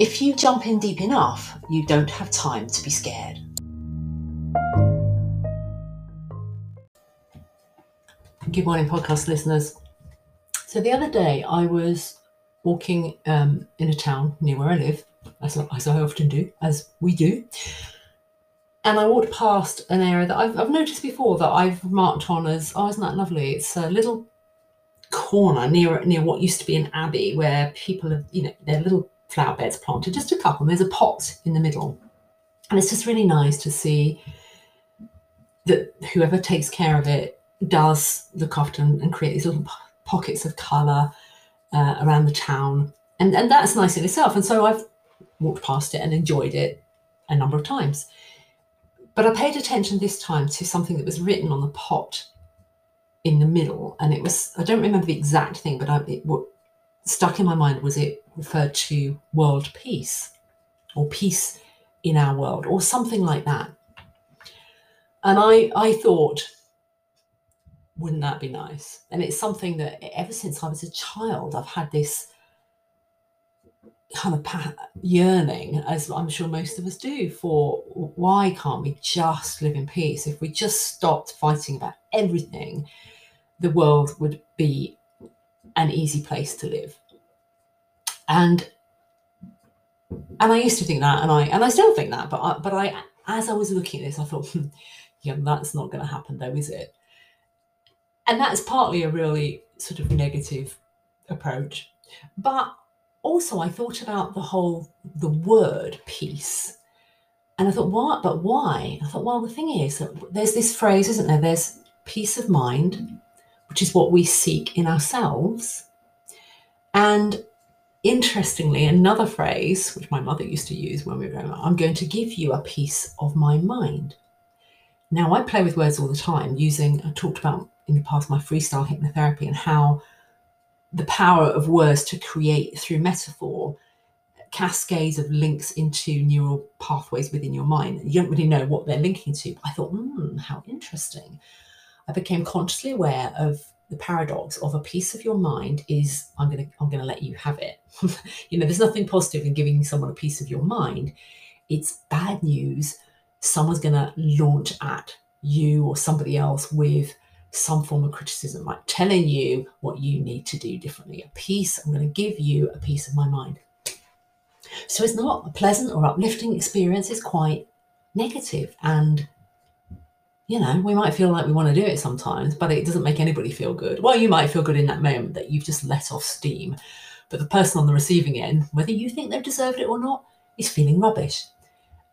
if you jump in deep enough, you don't have time to be scared. Good morning, podcast listeners. So the other day I was walking um, in a town near where I live, as, as I often do, as we do, and I walked past an area that I've, I've noticed before that I've marked on as, oh, isn't that lovely? It's a little corner near near what used to be an abbey where people have, you know, their little flower beds planted, just a couple. And there's a pot in the middle. And it's just really nice to see that whoever takes care of it does look after and, create these little pockets of colour uh, around the town. And, and that's nice in itself. And so I've walked past it and enjoyed it a number of times. But I paid attention this time to something that was written on the pot in the middle. And it was, I don't remember the exact thing, but I, it, stuck in my mind was it referred to world peace or peace in our world or something like that. And I, I thought, wouldn't that be nice? And it's something that ever since I was a child, I've had this kind of yearning, as I'm sure most of us do, for why can't we just live in peace? If we just stopped fighting about everything, the world would be an easy place to live. And and I used to think that, and I and I still think that, but I, but I as I was looking at this, I thought, hmm, yeah, that's not going to happen, though, is it? And that's partly a really sort of negative approach, but also I thought about the whole the word peace, and I thought, what? But why? I thought, well, the thing is that there's this phrase, isn't there? There's peace of mind, which is what we seek in ourselves, and interestingly, another phrase which my mother used to use when we were growing up, I'm going to give you a piece of my mind. Now, I play with words all the time using, I talked about in the past my freestyle hypnotherapy and how the power of words to create through metaphor cascades of links into neural pathways within your mind. You don't really know what they're linking to. But I thought, hmm, how interesting. I became consciously aware of the paradox of a piece of your mind is I'm to I'm to let you have it. you know, there's nothing positive in giving someone a piece of your mind. It's bad news. Someone's to launch at you or somebody else with some form of criticism, like telling you what you need to do differently. A piece, I'm going to give you a piece of my mind. So it's not a pleasant or uplifting experience, it's quite negative and you know, we might feel like we want to do it sometimes, but it doesn't make anybody feel good. Well, you might feel good in that moment that you've just let off steam, but the person on the receiving end, whether you think they've deserved it or not, is feeling rubbish.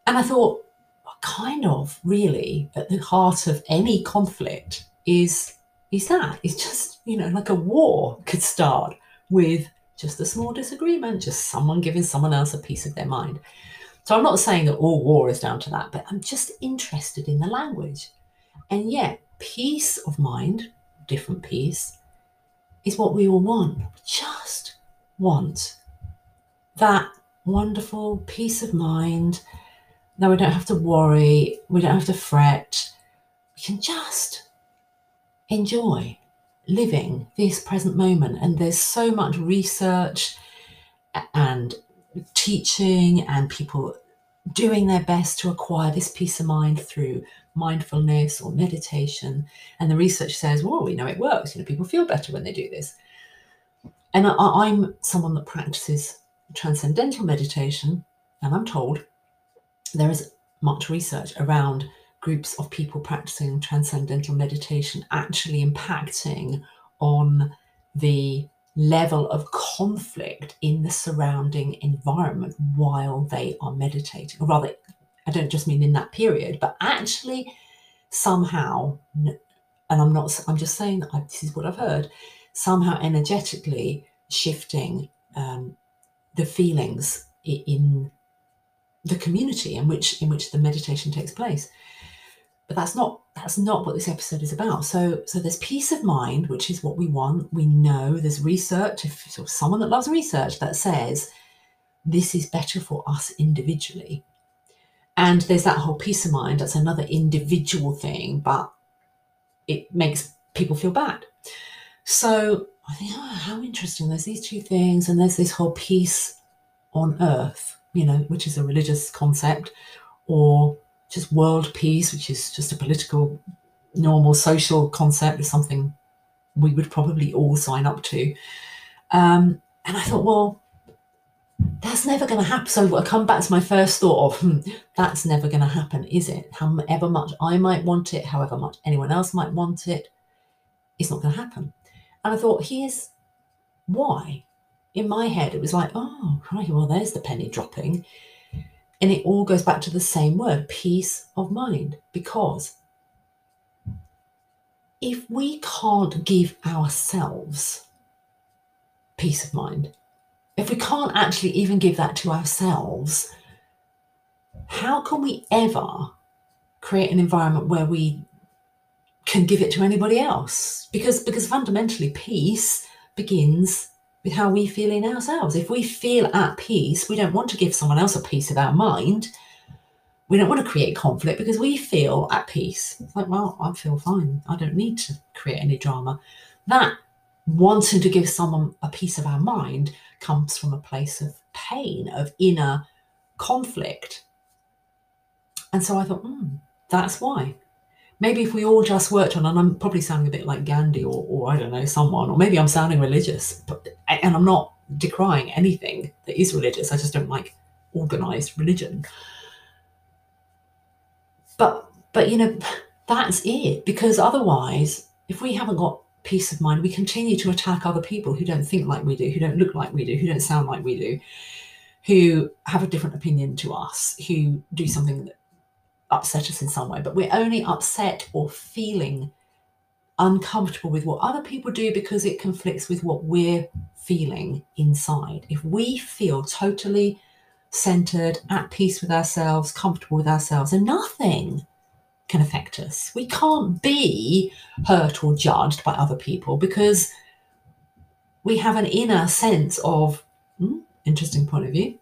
And I thought, well, kind of, really, at the heart of any conflict is is that it's just you know like a war could start with just a small disagreement, just someone giving someone else a piece of their mind. So I'm not saying that all war is down to that, but I'm just interested in the language. And yet, peace of mind, different peace, is what we all want. We just want that wonderful peace of mind that we don't have to worry, we don't have to fret. We can just enjoy living this present moment. And there's so much research and teaching and people doing their best to acquire this peace of mind through mindfulness or meditation. And the research says, well, we know it works. You know, people feel better when they do this. And I, am someone that practices transcendental meditation, and I'm told there is much research around groups of people practicing transcendental meditation actually impacting on the level of conflict in the surrounding environment while they are meditating. Or rather, I don't just mean in that period, but actually somehow, and I'm not, I'm just saying that I, this is what I've heard, somehow energetically shifting um, the feelings in the community in which in which the meditation takes place. But that's not that's not what this episode is about. So so there's peace of mind, which is what we want. We know there's research, if so someone that loves research that says this is better for us individually. And there's that whole piece of mind, that's another individual thing, but it makes people feel bad. So I think, oh, how interesting. There's these two things, and there's this whole peace on earth, you know, which is a religious concept, or just world peace, which is just a political, normal social concept, is something we would probably all sign up to. Um, and I thought, well, that's never going to happen. So I come back to my first thought of hmm, that's never going to happen, is it? However much I might want it, however much anyone else might want it, it's not going to happen. And I thought, here's why. In my head, it was like, oh, right, well, there's the penny dropping. And it all goes back to the same word peace of mind. Because if we can't give ourselves peace of mind, if we can't actually even give that to ourselves, how can we ever create an environment where we can give it to anybody else? Because because fundamentally peace begins with how we feel in ourselves. If we feel at peace, we don't want to give someone else a piece of our mind. We don't want to create conflict because we feel at peace. It's like, well, I feel fine. I don't need to create any drama. That wanting to give someone a piece of our mind comes from a place of pain, of inner conflict. And so I thought, hmm, that's why. Maybe if we all just worked on, and I'm probably sounding a bit like Gandhi or, or I don't know, someone, or maybe I'm sounding religious, but, and I'm not decrying anything that is religious. I just don't like organized religion. But, but you know, that's it. Because otherwise, if we haven't got peace of mind, we continue to attack other people who don't think like we do, who don't look like we do, who don't sound like we do, who have a different opinion to us, who do something that upset us in some way. But we're only upset or feeling uncomfortable with what other people do because it conflicts with what we're feeling inside. If we feel totally centered, at peace with ourselves, comfortable with ourselves, and nothing can affect us. We can't be hurt or judged by other people because we have an inner sense of hmm, interesting point of view.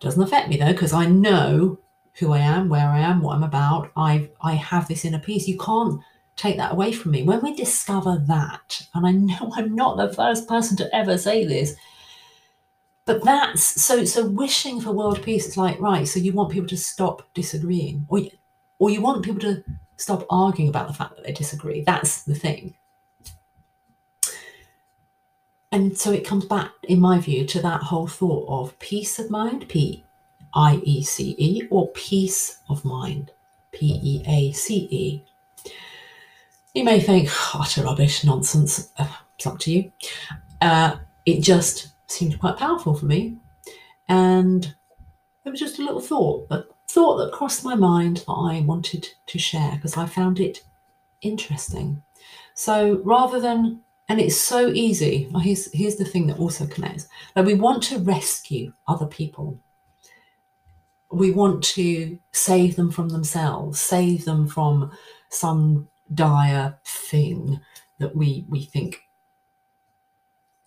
Doesn't affect me though, because I know who I am, where I am, what I'm about. I I have this inner peace. You can't take that away from me. When we discover that, and I know I'm not the first person to ever say this, but that's so so wishing for world peace. It's like right. So you want people to stop disagreeing, or or you want people to stop arguing about the fact that they disagree. That's the thing. And so it comes back, in my view, to that whole thought of piece of mind, P I E C E, or peace of mind, P E A C E. You may think, utter rubbish, nonsense. Uh, it's up to you. Uh, it just seemed quite powerful for me. And it was just a little thought that thought that crossed my mind that I wanted to share because I found it interesting. So rather than, and it's so easy, here's, here's the thing that also connects that we want to rescue other people. We want to save them from themselves, save them from some dire thing that we, we think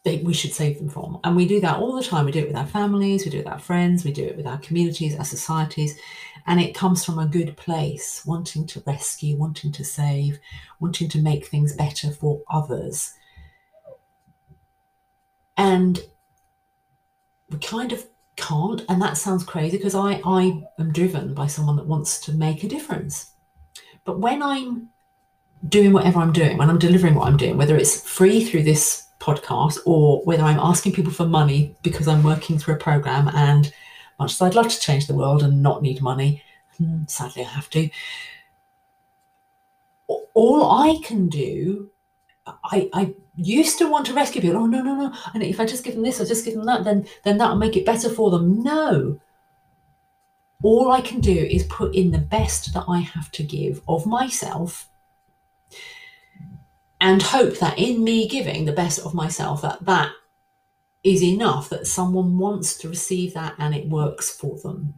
that we should save them from. And we do that all the time. We do it with our families, we do it with our friends, we do it with our communities, our societies. And it comes from a good place, wanting to rescue, wanting to save, wanting to make things better for others. And we kind of can't. And that sounds crazy because I, I am driven by someone that wants to make a difference. But when I'm doing whatever I'm doing, when I'm delivering what I'm doing, whether it's free through this podcast or whether I'm asking people for money because I'm working through a program and much as I'd love to change the world and not need money, hmm, sadly I have to. All I can do, I, I used to want to rescue people. Oh no, no, no! And if I just give them this, I just give them that, then then that'll make it better for them. No. All I can do is put in the best that I have to give of myself and hope that in me giving the best of myself that that is enough that someone wants to receive that and it works for them.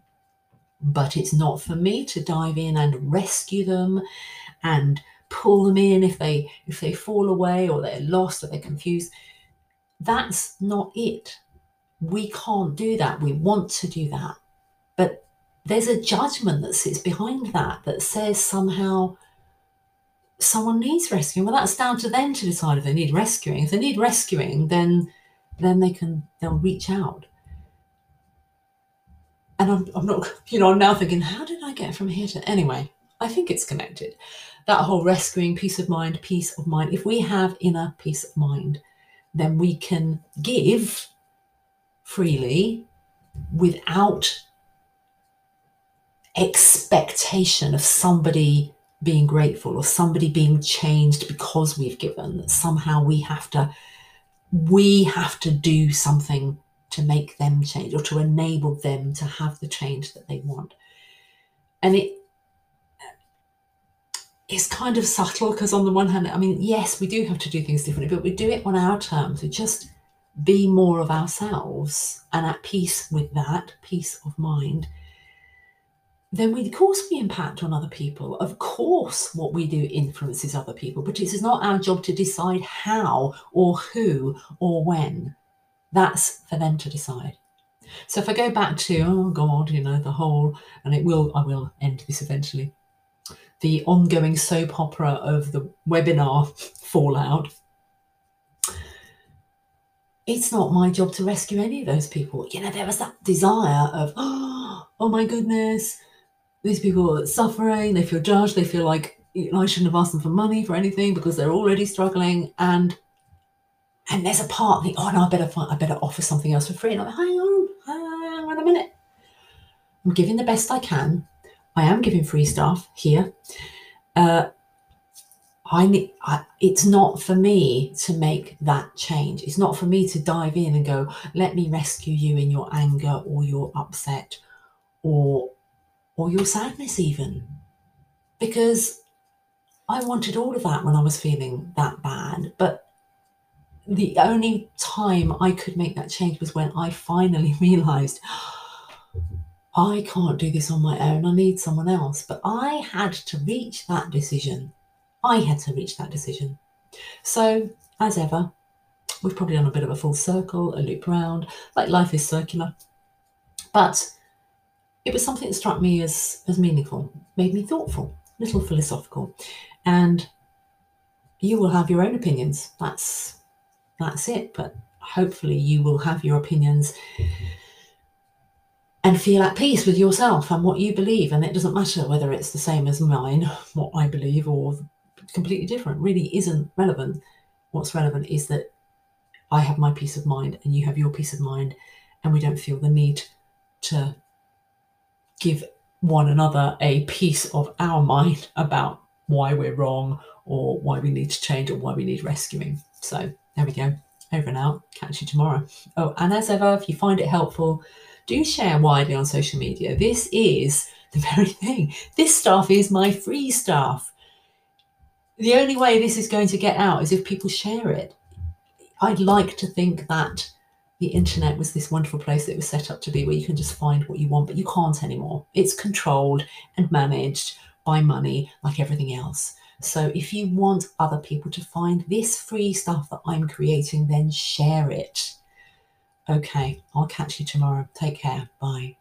But it's not for me to dive in and rescue them and pull them in if they if they fall away or they're lost or they're confused. That's not it. We can't do that. We want to do that. But there's a judgment that sits behind that that says somehow someone needs rescuing. Well that's down to them to decide if they need rescuing. If they need rescuing then then they can they'll reach out. And I'm, I'm not you know i'm now thinking how did i get from here to anyway i think it's connected. That whole rescuing peace of mind peace of mind. If we have inner peace of mind then we can give freely without expectation of somebody being grateful or somebody being changed because we've given that somehow we have to we have to do something to make them change or to enable them to have the change that they want. And it it's kind of subtle because on the one hand i mean yes we do have to do things differently but we do it on our terms. We just be more of ourselves and at peace with that peace of mind then we, of course we impact on other people. Of course, what we do influences other people, but it is not our job to decide how or who or when. That's for them to decide. So if I go back to, oh God, you know, the whole, and it will, I will end this eventually, the ongoing soap opera of the webinar fallout. It's not my job to rescue any of those people. You know, there was that desire of, oh oh my goodness, these people are suffering, they feel judged, they feel like I shouldn't have asked them for money for anything because they're already struggling. And and there's a part think, oh no, I better find, I better offer something else for free. And I'm like, hang on, hang on a minute. I'm giving the best I can. I am giving free stuff here. Uh, I need. I, it's not for me to make that change. It's not for me to dive in and go, let me rescue you in your anger or your upset, or or your sadness, even. Because I wanted all of that when I was feeling that bad. But the only time I could make that change was when I finally realized I can't do this on my own. I need someone else. But I had to reach that decision. I had to reach that decision. So, as ever, we've probably done a bit of a full circle, a loop round, like life is circular. But it was something that struck me as, as meaningful, made me thoughtful, a little philosophical. And you will have your own opinions. That's that's it. But hopefully you will have your opinions and feel at peace with yourself and what you believe. And it doesn't matter whether it's the same as mine, what I believe, or completely different. Really isn't relevant. What's relevant is that I have my peace of mind and you have your peace of mind, and we don't feel the need to give one another a piece of our mind about why we're wrong or why we need to change or why we need rescuing. So there we go. Over and out. Catch you tomorrow. Oh, and as ever, if you find it helpful, do share widely on social media. This is the very thing. This stuff is my free stuff. The only way this is going to get out is if people share it. I'd like to think that the internet was this wonderful place that was set up to be where you can just find what you want, but you can't anymore. It's controlled and managed by money like everything else. So if you want other people to find this free stuff that I'm creating, then share it. Okay, I'll catch you tomorrow. Take care. Bye.